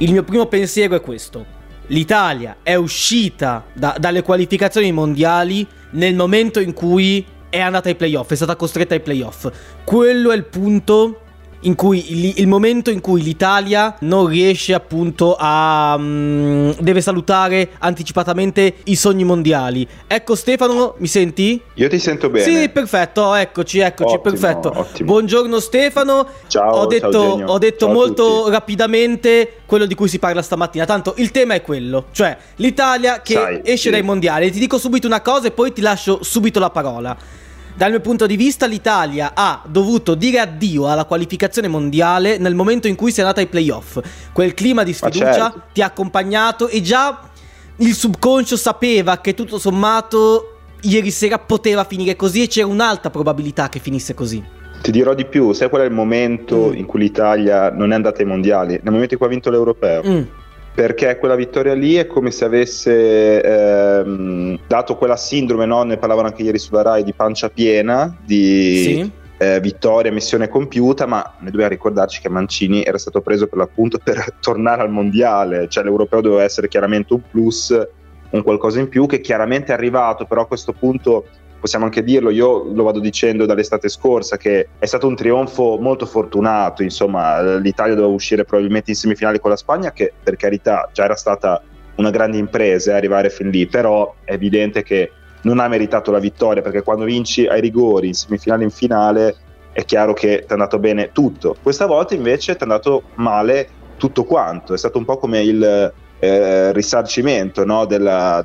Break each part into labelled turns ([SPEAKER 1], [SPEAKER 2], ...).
[SPEAKER 1] Il mio primo pensiero è questo. L'Italia è uscita da, dalle qualificazioni mondiali nel momento in cui è andata ai playoff, è stata costretta ai playoff. Quello è il punto in cui il, il, momento in cui l'Italia non riesce appunto a um, deve salutare anticipatamente i sogni mondiali. Ecco Stefano, mi senti?
[SPEAKER 2] Io ti sento bene.
[SPEAKER 1] Sì, perfetto, eccoci, eccoci, ottimo, perfetto. Ottimo. Buongiorno Stefano.
[SPEAKER 2] Ciao.
[SPEAKER 1] Ho detto,
[SPEAKER 2] ciao,
[SPEAKER 1] ho detto ciao molto rapidamente quello di cui si parla stamattina. Tanto il tema è quello, cioè l'Italia che Sai, esce sì. dai mondiali. Ti dico subito una cosa e poi ti lascio subito la parola. Dal mio punto di vista l'Italia ha dovuto dire addio alla qualificazione mondiale nel momento in cui si è andata ai playoff. Quel clima di sfiducia certo. ti ha accompagnato e già il subconscio sapeva che tutto sommato ieri sera poteva finire così e c'era un'alta probabilità che finisse così.
[SPEAKER 2] Ti dirò di più, sai qual è il momento mm. in cui l'Italia non è andata ai mondiali? Nel momento in cui ha vinto l'Europeo. Mm perché quella vittoria lì è come se avesse ehm, dato quella sindrome, no? ne parlavano anche ieri sulla RAI, di pancia piena, di sì. eh, vittoria, missione compiuta, ma noi dobbiamo ricordarci che Mancini era stato preso per l'appunto per tornare al mondiale, cioè l'europeo doveva essere chiaramente un plus, un qualcosa in più, che chiaramente è arrivato, però a questo punto possiamo anche dirlo, io lo vado dicendo dall'estate scorsa che è stato un trionfo molto fortunato, insomma l'Italia doveva uscire probabilmente in semifinale con la Spagna che per carità già era stata una grande impresa eh, arrivare fin lì, però è evidente che non ha meritato la vittoria perché quando vinci ai rigori in semifinale e in finale è chiaro che ti è andato bene tutto. Questa volta invece ti è andato male tutto quanto, è stato un po' come il eh, risarcimento no? Della,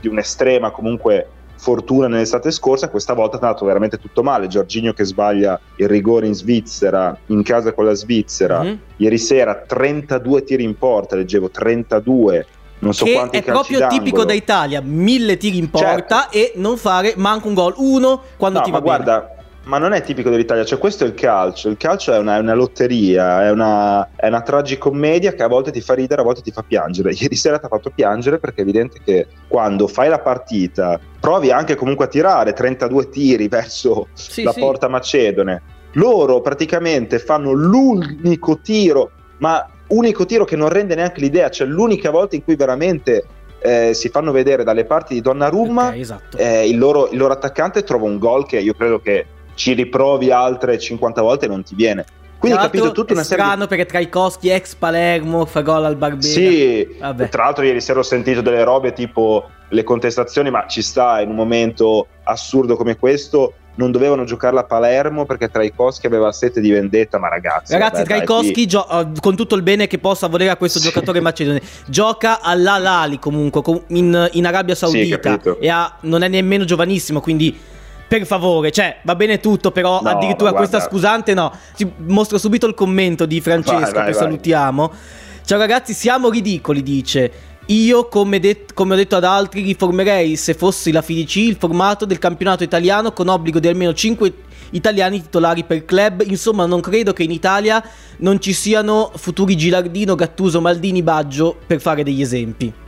[SPEAKER 2] di un'estrema comunque fortuna nell'estate scorsa, questa volta è andato veramente tutto male. Giorginio che sbaglia il rigore in Svizzera, in casa con la Svizzera. Mm-hmm. Ieri sera 32 tiri in porta, leggevo 32 non so
[SPEAKER 1] che
[SPEAKER 2] quanti
[SPEAKER 1] è proprio
[SPEAKER 2] d'angolo.
[SPEAKER 1] tipico da Italia, mille tiri in porta certo. e non fare manco un gol, uno quando
[SPEAKER 2] no,
[SPEAKER 1] ti va
[SPEAKER 2] ma bene. Guarda, ma non è tipico dell'Italia, cioè questo è il calcio, il calcio è una, è una lotteria, è una, è una, tragicommedia che a volte ti fa ridere, a volte ti fa piangere. Ieri sera ti ha fatto piangere perché è evidente che quando fai la partita provi anche comunque a tirare 32 tiri verso sì, la sì. porta macedone, loro praticamente fanno l'unico tiro, ma unico tiro che non rende neanche l'idea, cioè l'unica volta in cui veramente eh, si fanno vedere dalle parti di Donnarumma, okay, esatto. eh, il, loro, il loro attaccante trova un gol che io credo che ci riprovi altre 50 volte e non ti viene. Quindi
[SPEAKER 1] tra
[SPEAKER 2] capito tutta una
[SPEAKER 1] serie strano di... perché Traikowski ex Palermo fa gol al Barbera.
[SPEAKER 2] Sì, Vabbè. tra l'altro ieri sera ho sentito delle robe tipo le contestazioni, ma ci sta in un momento assurdo come questo non dovevano giocarla a Palermo perché Traikowski aveva sete di vendetta, ma ragazzi...
[SPEAKER 1] Ragazzi, Traikowski, gio- uh, con tutto il bene che possa volere a questo sì. giocatore macedone, gioca all'Alali comunque, in, in Arabia Saudita sì, e ha, non è nemmeno giovanissimo, quindi per favore, cioè va bene tutto, però no, addirittura questa scusante no. Ci mostro subito il commento di Francesco vai, vai, che vai. salutiamo. Ciao ragazzi, siamo ridicoli, dice. Io, come, det- come, ho detto ad altri, riformerei, se fossi la FIDC, il formato del campionato italiano con obbligo di almeno 5 italiani titolari per club. Insomma, non credo che in Italia non ci siano futuri Gilardino, Gattuso, Maldini, Baggio per fare degli esempi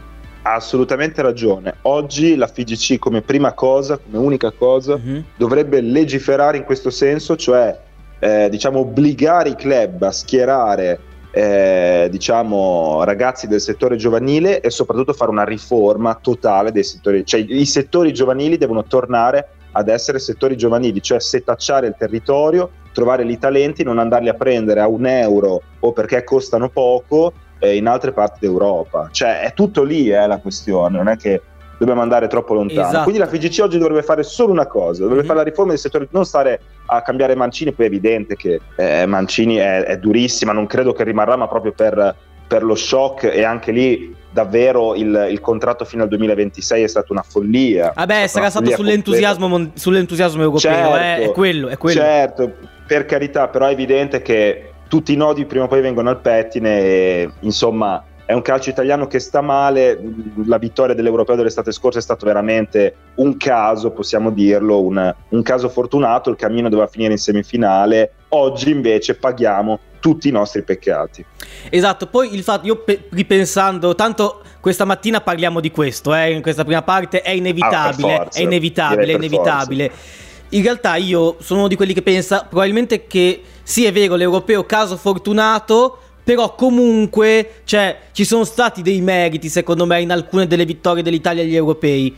[SPEAKER 2] ha assolutamente ragione. Oggi la FIGC come prima cosa, come unica cosa, uh-huh. dovrebbe legiferare in questo senso, cioè eh, diciamo obbligare i club a schierare eh, diciamo ragazzi del settore giovanile e soprattutto fare una riforma totale dei settori, cioè i settori giovanili devono tornare ad essere settori giovanili, cioè setacciare il territorio, trovare i talenti, non andarli a prendere a un euro o perché costano poco eh, in altre parti d'Europa. Cioè è tutto lì eh, la questione, non è che dobbiamo andare troppo lontano. Esatto. Quindi la FGC oggi dovrebbe fare solo una cosa, dovrebbe mm-hmm. fare la riforma del settore, non stare a cambiare Mancini, poi è evidente che eh, Mancini è, è, durissima, non credo che rimarrà, ma proprio per, per lo shock e anche lì davvero il, il, contratto fino al 2026 è stata una follia.
[SPEAKER 1] Vabbè, sarà stato sull'entusiasmo, mon- sull'entusiasmo europeo, certo, eh, è quello, è quello.
[SPEAKER 2] Certo, per carità, però è evidente che tutti i nodi prima o poi vengono al pettine e insomma è un calcio italiano che sta male, la vittoria dell'Europeo dell'estate scorsa è stato veramente un caso, possiamo dirlo, un, un caso fortunato, il cammino doveva finire in semifinale, oggi invece paghiamo tutti i nostri peccati.
[SPEAKER 1] Esatto, poi il fatto, io pe- ripensando, tanto questa mattina parliamo di questo, eh, in questa prima parte è inevitabile, ah, forza, è inevitabile, è inevitabile. Forza. In realtà io sono uno di quelli che pensa probabilmente che sì è vero l'europeo caso fortunato però comunque cioè, ci sono stati dei meriti secondo me in alcune delle vittorie dell'Italia agli europei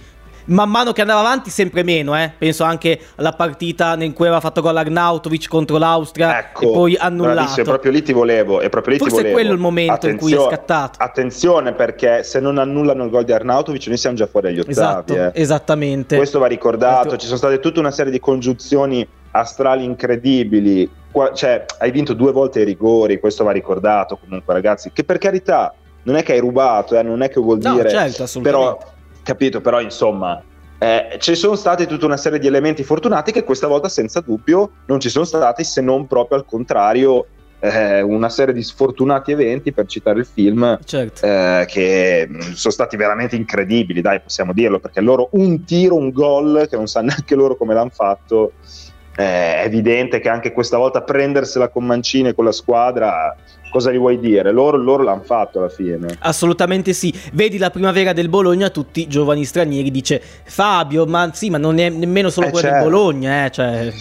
[SPEAKER 1] man mano che andava avanti sempre meno, eh. penso anche alla partita in cui aveva fatto gol Arnautovic contro l'Austria ecco, e poi annullato.
[SPEAKER 2] È proprio lì ti volevo, è proprio lì
[SPEAKER 1] Forse
[SPEAKER 2] ti volevo.
[SPEAKER 1] è quello il momento Attenzio- in cui è scattato.
[SPEAKER 2] Attenzione perché se non annullano il gol di Arnautovic noi siamo già fuori agli ottavi.
[SPEAKER 1] Esatto,
[SPEAKER 2] eh.
[SPEAKER 1] esattamente.
[SPEAKER 2] Questo va ricordato, ci sono state tutta una serie di congiunzioni astrali incredibili. Qua, cioè, hai vinto due volte i rigori, questo va ricordato comunque ragazzi, che per carità non è che hai rubato, eh, non è che vuol
[SPEAKER 1] no,
[SPEAKER 2] dire...
[SPEAKER 1] Certo.
[SPEAKER 2] Però capito, però insomma, eh, ci sono stati tutta una serie di elementi fortunati che questa volta senza dubbio non ci sono stati se non proprio al contrario eh, una serie di sfortunati eventi per citare il film certo. eh, che mm, sono stati veramente incredibili dai possiamo dirlo perché loro un tiro un gol che non sanno neanche loro come l'hanno fatto è evidente che anche questa volta prendersela con Mancini e con la squadra cosa gli vuoi dire? Loro, loro l'hanno fatto alla fine.
[SPEAKER 1] Assolutamente sì. Vedi la primavera del Bologna, tutti giovani stranieri, dice Fabio, ma sì, ma non è nemmeno solo eh quella certo. del Bologna, eh, cioè...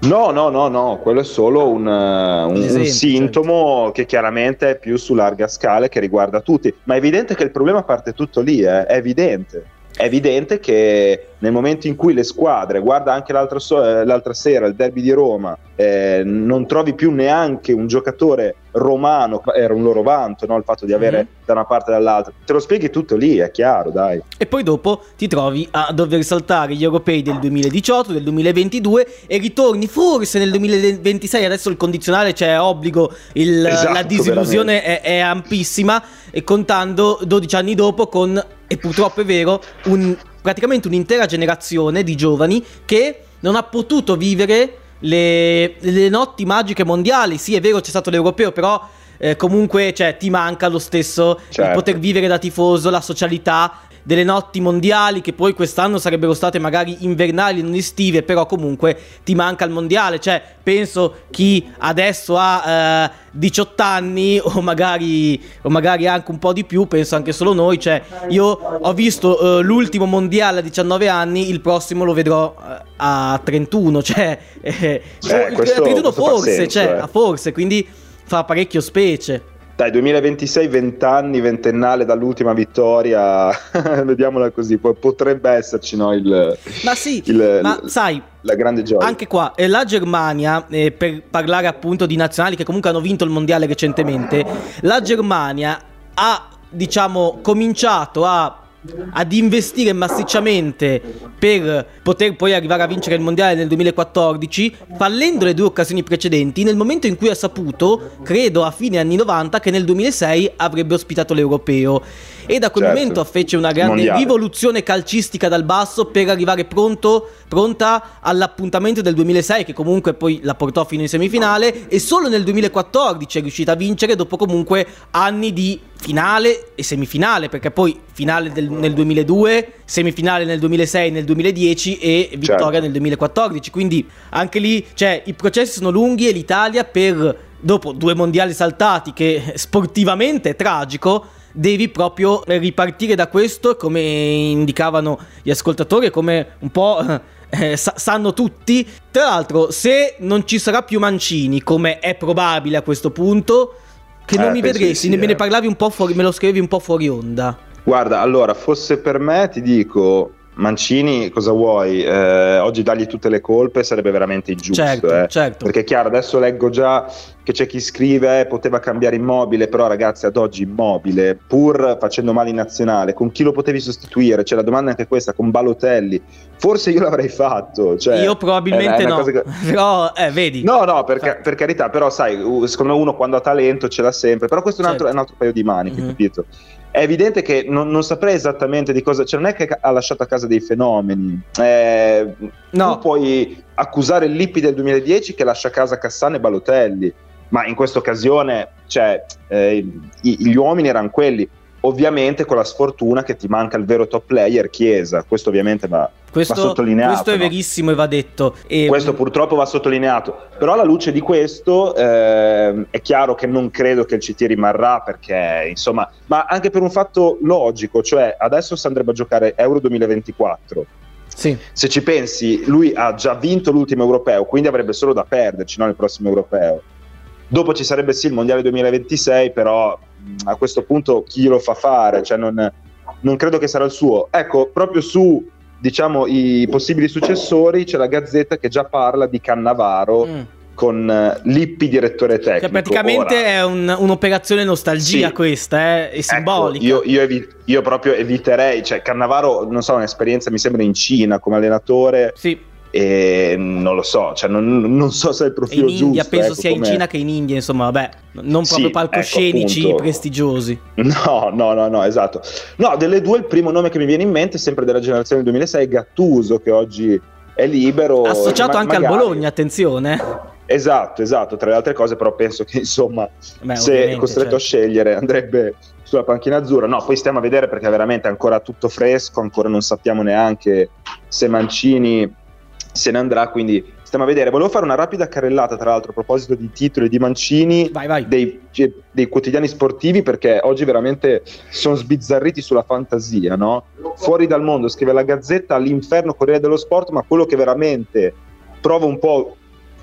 [SPEAKER 2] No, no, no, no, quello è solo un, un, esempio, un sintomo certo. che chiaramente è più su larga scala che riguarda tutti, ma è evidente che il problema parte tutto lì, eh? è evidente è evidente che nel momento in cui le squadre, guarda anche l'altra, so- eh, l'altra sera il derby di Roma, eh, non trovi più neanche un giocatore romano, era un loro vanto no? il fatto di avere mm-hmm. da una parte e dall'altra, te lo spieghi tutto lì, è chiaro, dai.
[SPEAKER 1] E poi dopo ti trovi a dover saltare gli europei del 2018, del 2022 e ritorni forse nel 2026, adesso il condizionale c'è cioè obbligo, il, esatto, la disillusione è, è ampissima e contando 12 anni dopo con e purtroppo è vero, un, praticamente un'intera generazione di giovani che non ha potuto vivere le, le notti magiche mondiali. Sì, è vero, c'è stato l'europeo, però eh, comunque cioè, ti manca lo stesso certo. il poter vivere da tifoso, la socialità delle notti mondiali che poi quest'anno sarebbero state magari invernali, non estive, però comunque ti manca il mondiale. Cioè, penso chi adesso ha eh, 18 anni o magari, o magari anche un po' di più, penso anche solo noi. Cioè, io ho visto eh, l'ultimo mondiale a 19 anni, il prossimo lo vedrò eh, a 31. Cioè, eh,
[SPEAKER 2] eh, questo, 31
[SPEAKER 1] forse,
[SPEAKER 2] senso,
[SPEAKER 1] cioè, eh. forse, quindi fa parecchio specie.
[SPEAKER 2] Dai, 2026, 20 anni, ventennale dall'ultima vittoria, vediamola così, potrebbe esserci no, il...
[SPEAKER 1] Ma sì, il, ma il, sai,
[SPEAKER 2] la grande gioia.
[SPEAKER 1] Anche qua, eh, la Germania, eh, per parlare appunto di nazionali che comunque hanno vinto il mondiale recentemente, la Germania ha, diciamo, cominciato a ad investire massicciamente per poter poi arrivare a vincere il mondiale nel 2014, fallendo le due occasioni precedenti, nel momento in cui ha saputo, credo a fine anni 90, che nel 2006 avrebbe ospitato l'europeo. E da quel certo. momento fece una grande rivoluzione calcistica dal basso per arrivare pronto, pronta all'appuntamento del 2006, che comunque poi la portò fino in semifinale, e solo nel 2014 è riuscita a vincere dopo comunque anni di finale e semifinale, perché poi finale del, nel 2002, semifinale nel 2006, nel 2010 e vittoria certo. nel 2014. Quindi anche lì, cioè, i processi sono lunghi e l'Italia per dopo due mondiali saltati che sportivamente è tragico, devi proprio ripartire da questo, come indicavano gli ascoltatori come un po' eh, sanno tutti. Tra l'altro, se non ci sarà più Mancini, come è probabile a questo punto, che non eh, mi vedresti, sì, me ne eh. parlavi un po' fuori, me lo scrivevi un po' fuori onda.
[SPEAKER 2] Guarda, allora, fosse per me, ti dico, Mancini, cosa vuoi? Eh, oggi dargli tutte le colpe sarebbe veramente ingiusto.
[SPEAKER 1] Certo,
[SPEAKER 2] eh?
[SPEAKER 1] certo.
[SPEAKER 2] Perché è chiaro, adesso leggo già che c'è chi scrive eh, poteva cambiare immobile, però ragazzi ad oggi immobile, pur facendo male in nazionale, con chi lo potevi sostituire? Cioè la domanda è anche questa, con Balotelli. Forse io l'avrei fatto. Cioè,
[SPEAKER 1] io probabilmente no, che... però eh, vedi.
[SPEAKER 2] No, no, per, per, carità, però sai, secondo me uno quando ha talento ce l'ha sempre, però questo è un, altro, certo. è un altro paio di maniche, mm-hmm. capito? È evidente che non, non, saprei esattamente di cosa, cioè non è che ha lasciato a casa dei fenomeni, eh, no. tu puoi accusare il Lippi del 2010 che lascia a casa Cassano e Balotelli, ma in questa occasione cioè, eh, gli uomini erano quelli, ovviamente con la sfortuna che ti manca il vero top player Chiesa, questo ovviamente va,
[SPEAKER 1] questo. Questo è
[SPEAKER 2] no?
[SPEAKER 1] verissimo e va detto. E...
[SPEAKER 2] Questo purtroppo va sottolineato, però alla luce di questo eh, è chiaro che non credo che il CT rimarrà perché insomma, ma anche per un fatto logico, cioè adesso si andrebbe a giocare Euro 2024.
[SPEAKER 1] Sì.
[SPEAKER 2] Se ci pensi, lui ha già vinto l'ultimo europeo, quindi avrebbe solo da perderci no, nel prossimo europeo Dopo ci sarebbe sì il Mondiale 2026, però a questo punto chi lo fa fare? Cioè non, non credo che sarà il suo. Ecco, proprio su diciamo, i possibili successori c'è la Gazzetta che già parla di Cannavaro. Mm con uh, Lippi direttore cioè, tecnico. Cioè,
[SPEAKER 1] praticamente Ora, è un, un'operazione nostalgia sì. questa, eh? è ecco, simbolica.
[SPEAKER 2] Ecco, io, io, evi- io, proprio eviterei, cioè Cannavaro, non so, un'esperienza mi sembra in Cina come allenatore.
[SPEAKER 1] Sì.
[SPEAKER 2] E non lo so, cioè non, non so se è il profilo
[SPEAKER 1] in India,
[SPEAKER 2] giusto.
[SPEAKER 1] penso
[SPEAKER 2] ecco,
[SPEAKER 1] sia in Cina che in India, insomma, vabbè, non proprio sì, palcoscenici ecco, prestigiosi.
[SPEAKER 2] No, no, no, no, esatto. No, delle due il primo nome che mi viene in mente, sempre della generazione 2006, è Gattuso, che oggi è libero.
[SPEAKER 1] Associato ma- anche magari... al Bologna, attenzione.
[SPEAKER 2] Esatto, esatto, tra le altre cose, però penso che insomma, Beh, se è costretto certo. a scegliere, andrebbe sulla panchina azzurra. No, poi stiamo a vedere perché veramente è ancora tutto fresco, ancora non sappiamo neanche se Mancini se ne andrà, quindi stiamo a vedere. Volevo fare una rapida carrellata, tra l'altro, a proposito di titoli di Mancini,
[SPEAKER 1] vai, vai.
[SPEAKER 2] Dei, dei, quotidiani sportivi, perché oggi veramente sono sbizzarriti sulla fantasia, no? Fuori dal mondo, scrive la Gazzetta, all'inferno Corriere dello Sport, ma quello che veramente prova un po'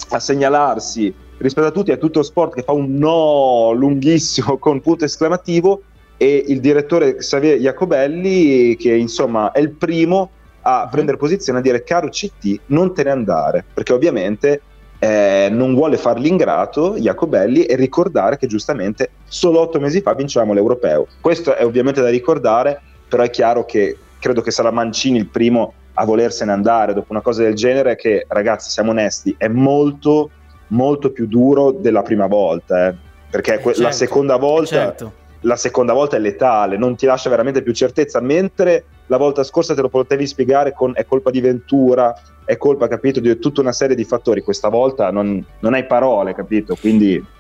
[SPEAKER 2] a segnalarsi rispetto a tutti è tutto sport che fa un no lunghissimo con punto esclamativo e il direttore Xavier Jacobelli che insomma è il primo a mhm. prendere posizione a dire caro CT non te ne andare perché ovviamente eh, non vuole far l'ingrato Jacobelli e ricordare che giustamente solo otto mesi fa vincevamo l'europeo questo è ovviamente da ricordare però è chiaro che credo che sarà Mancini il primo a volersene andare dopo una cosa del genere che ragazzi siamo onesti è molto molto più duro della prima volta eh? perché que- certo, la seconda volta certo. La seconda volta è letale non ti lascia veramente più certezza mentre la volta scorsa te lo potevi spiegare con è colpa di Ventura è colpa capito di tutta una serie di fattori questa volta non, non hai parole capito quindi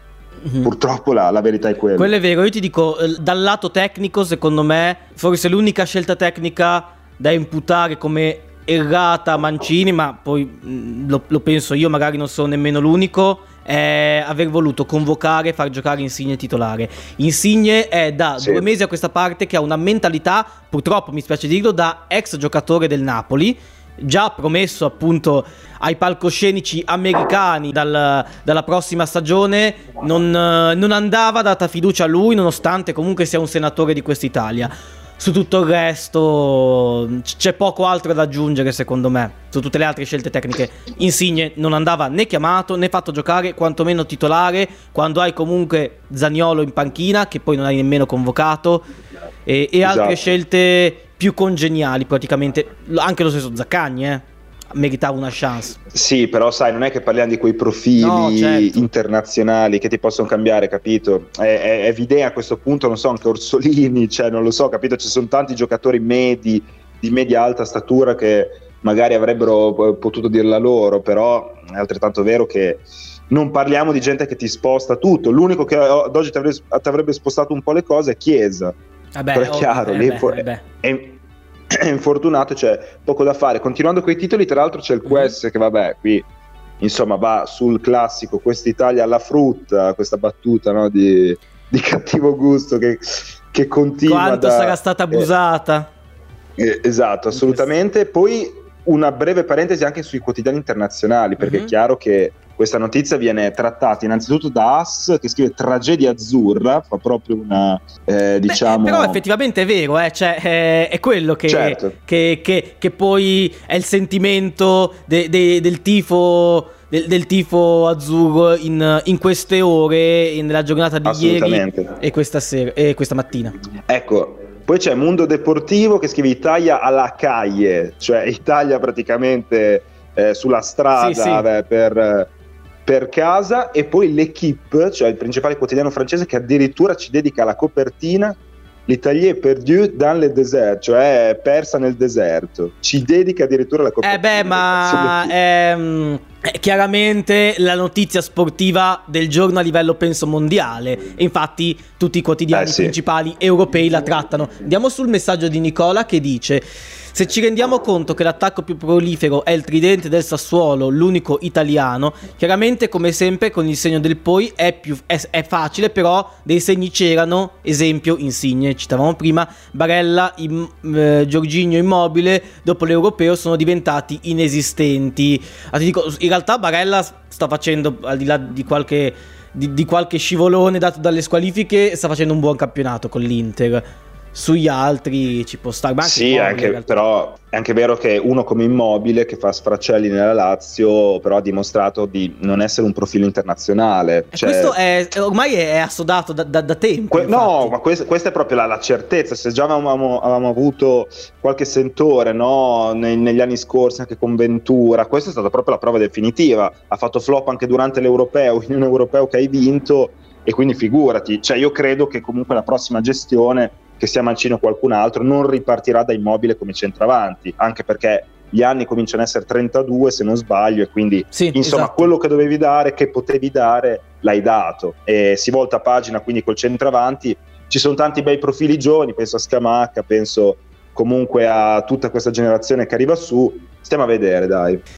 [SPEAKER 2] Mm-hmm. Purtroppo la, la, verità è quella.
[SPEAKER 1] Quello è vero, io ti dico, eh, dal lato tecnico, secondo me, forse l'unica scelta tecnica da imputare come errata Mancini, ma poi mm, lo, lo, penso io, magari non sono nemmeno l'unico, è aver voluto convocare e far giocare Insigne titolare. Insigne è da sì. due mesi a questa parte che ha una mentalità, purtroppo mi spiace dirlo, da ex giocatore del Napoli già promesso appunto ai palcoscenici americani dal, dalla prossima stagione non, non andava data fiducia a lui nonostante comunque sia un senatore di quest'Italia su tutto il resto c'è poco altro da aggiungere secondo me. Su tutte le altre scelte tecniche. Insigne non andava né chiamato né fatto giocare, quantomeno titolare, quando hai comunque Zaniolo in panchina, che poi non hai nemmeno convocato, e, e esatto. altre scelte più congeniali praticamente. Anche lo stesso Zaccagni, eh meritava una chance.
[SPEAKER 2] Sì, però sai, non è che parliamo di quei profili no, certo. internazionali che ti possono cambiare, capito? È, è, è evidente a questo punto, non so, anche Orsolini, cioè non lo so, capito? Ci sono tanti giocatori medi, di media alta statura che magari avrebbero potuto dirla loro, però è altrettanto vero che non parliamo di gente che ti sposta tutto. L'unico che ad oggi ti avrebbe, spostato un po' le cose è Chiesa.
[SPEAKER 1] Vabbè, però è chiaro, eh, lì beh,
[SPEAKER 2] è, è, infortunato, c'è poco da fare. Continuando con i titoli, tra l'altro c'è il mhm. Quest che vabbè, qui insomma va sul classico quest'Italia alla frutta, questa battuta no, di, di, cattivo gusto che, che continua.
[SPEAKER 1] Quanto da, sarà stata abusata?
[SPEAKER 2] Eh, esatto, assolutamente. Poi una breve parentesi anche sui quotidiani internazionali, perché mm-hmm. è chiaro che questa notizia viene trattata innanzitutto da As che scrive tragedia azzurra, fa proprio una eh, diciamo...
[SPEAKER 1] Beh, però effettivamente è vero, eh? cioè, è, è, quello che, certo. che, che, che, poi è il sentimento de, de, del tifo del, del, tifo azzurro in, in, queste ore, nella giornata di ieri e questa, sera, e questa mattina.
[SPEAKER 2] Ecco, poi c'è Mundo Deportivo che scrive Italia alla calle, cioè Italia praticamente eh, sulla strada sì, sì. Beh, per per casa e poi l'Equipe, cioè il principale quotidiano francese che addirittura ci dedica la copertina L'Italie perdu dans le désert, cioè persa nel deserto. Ci dedica addirittura la copertina.
[SPEAKER 1] Eh beh, ma ehm, è chiaramente la notizia sportiva del giorno a livello penso mondiale. E infatti tutti i quotidiani eh sì. principali europei la trattano. Andiamo sul messaggio di Nicola che dice se ci rendiamo conto che l'attacco più prolifero è il tridente del Sassuolo, l'unico italiano, chiaramente come sempre con il segno del poi è, più, è, è facile, però dei segni c'erano, esempio Insigne, citavamo prima, Barella, im, eh, Giorginio Immobile, dopo l'europeo sono diventati inesistenti. Ah, dico, in realtà Barella sta facendo, al di là di qualche di, di qualche scivolone dato dalle squalifiche, sta facendo un buon campionato con l'Inter sugli altri ci può stare. Ma
[SPEAKER 2] anche sì, anche, però è anche vero che uno come Immobile che fa sfracelli nella Lazio, però ha dimostrato di non essere un profilo internazionale.
[SPEAKER 1] Cioè... Questo è, ormai è assodato da, da, da tempo.
[SPEAKER 2] Que- no, ma questa, questa è proprio la, la, certezza. Se già avevamo, avevamo avuto qualche sentore no? Nei, negli anni scorsi anche con Ventura, questa è stata proprio la prova definitiva. Ha fatto flop anche durante l'Europeo, in un Europeo che hai vinto e quindi figurati. Cioè io credo che comunque la prossima gestione che sia Mancino o qualcun altro, non ripartirà da immobile come centravanti, anche perché gli anni cominciano ad essere 32 se non sbaglio e quindi sì, insomma esatto. quello che dovevi dare, che potevi dare, l'hai dato e si volta pagina quindi col centravanti ci sono tanti bei profili giovani, penso a Scamacca, penso comunque a tutta questa generazione che arriva su, stiamo a vedere dai.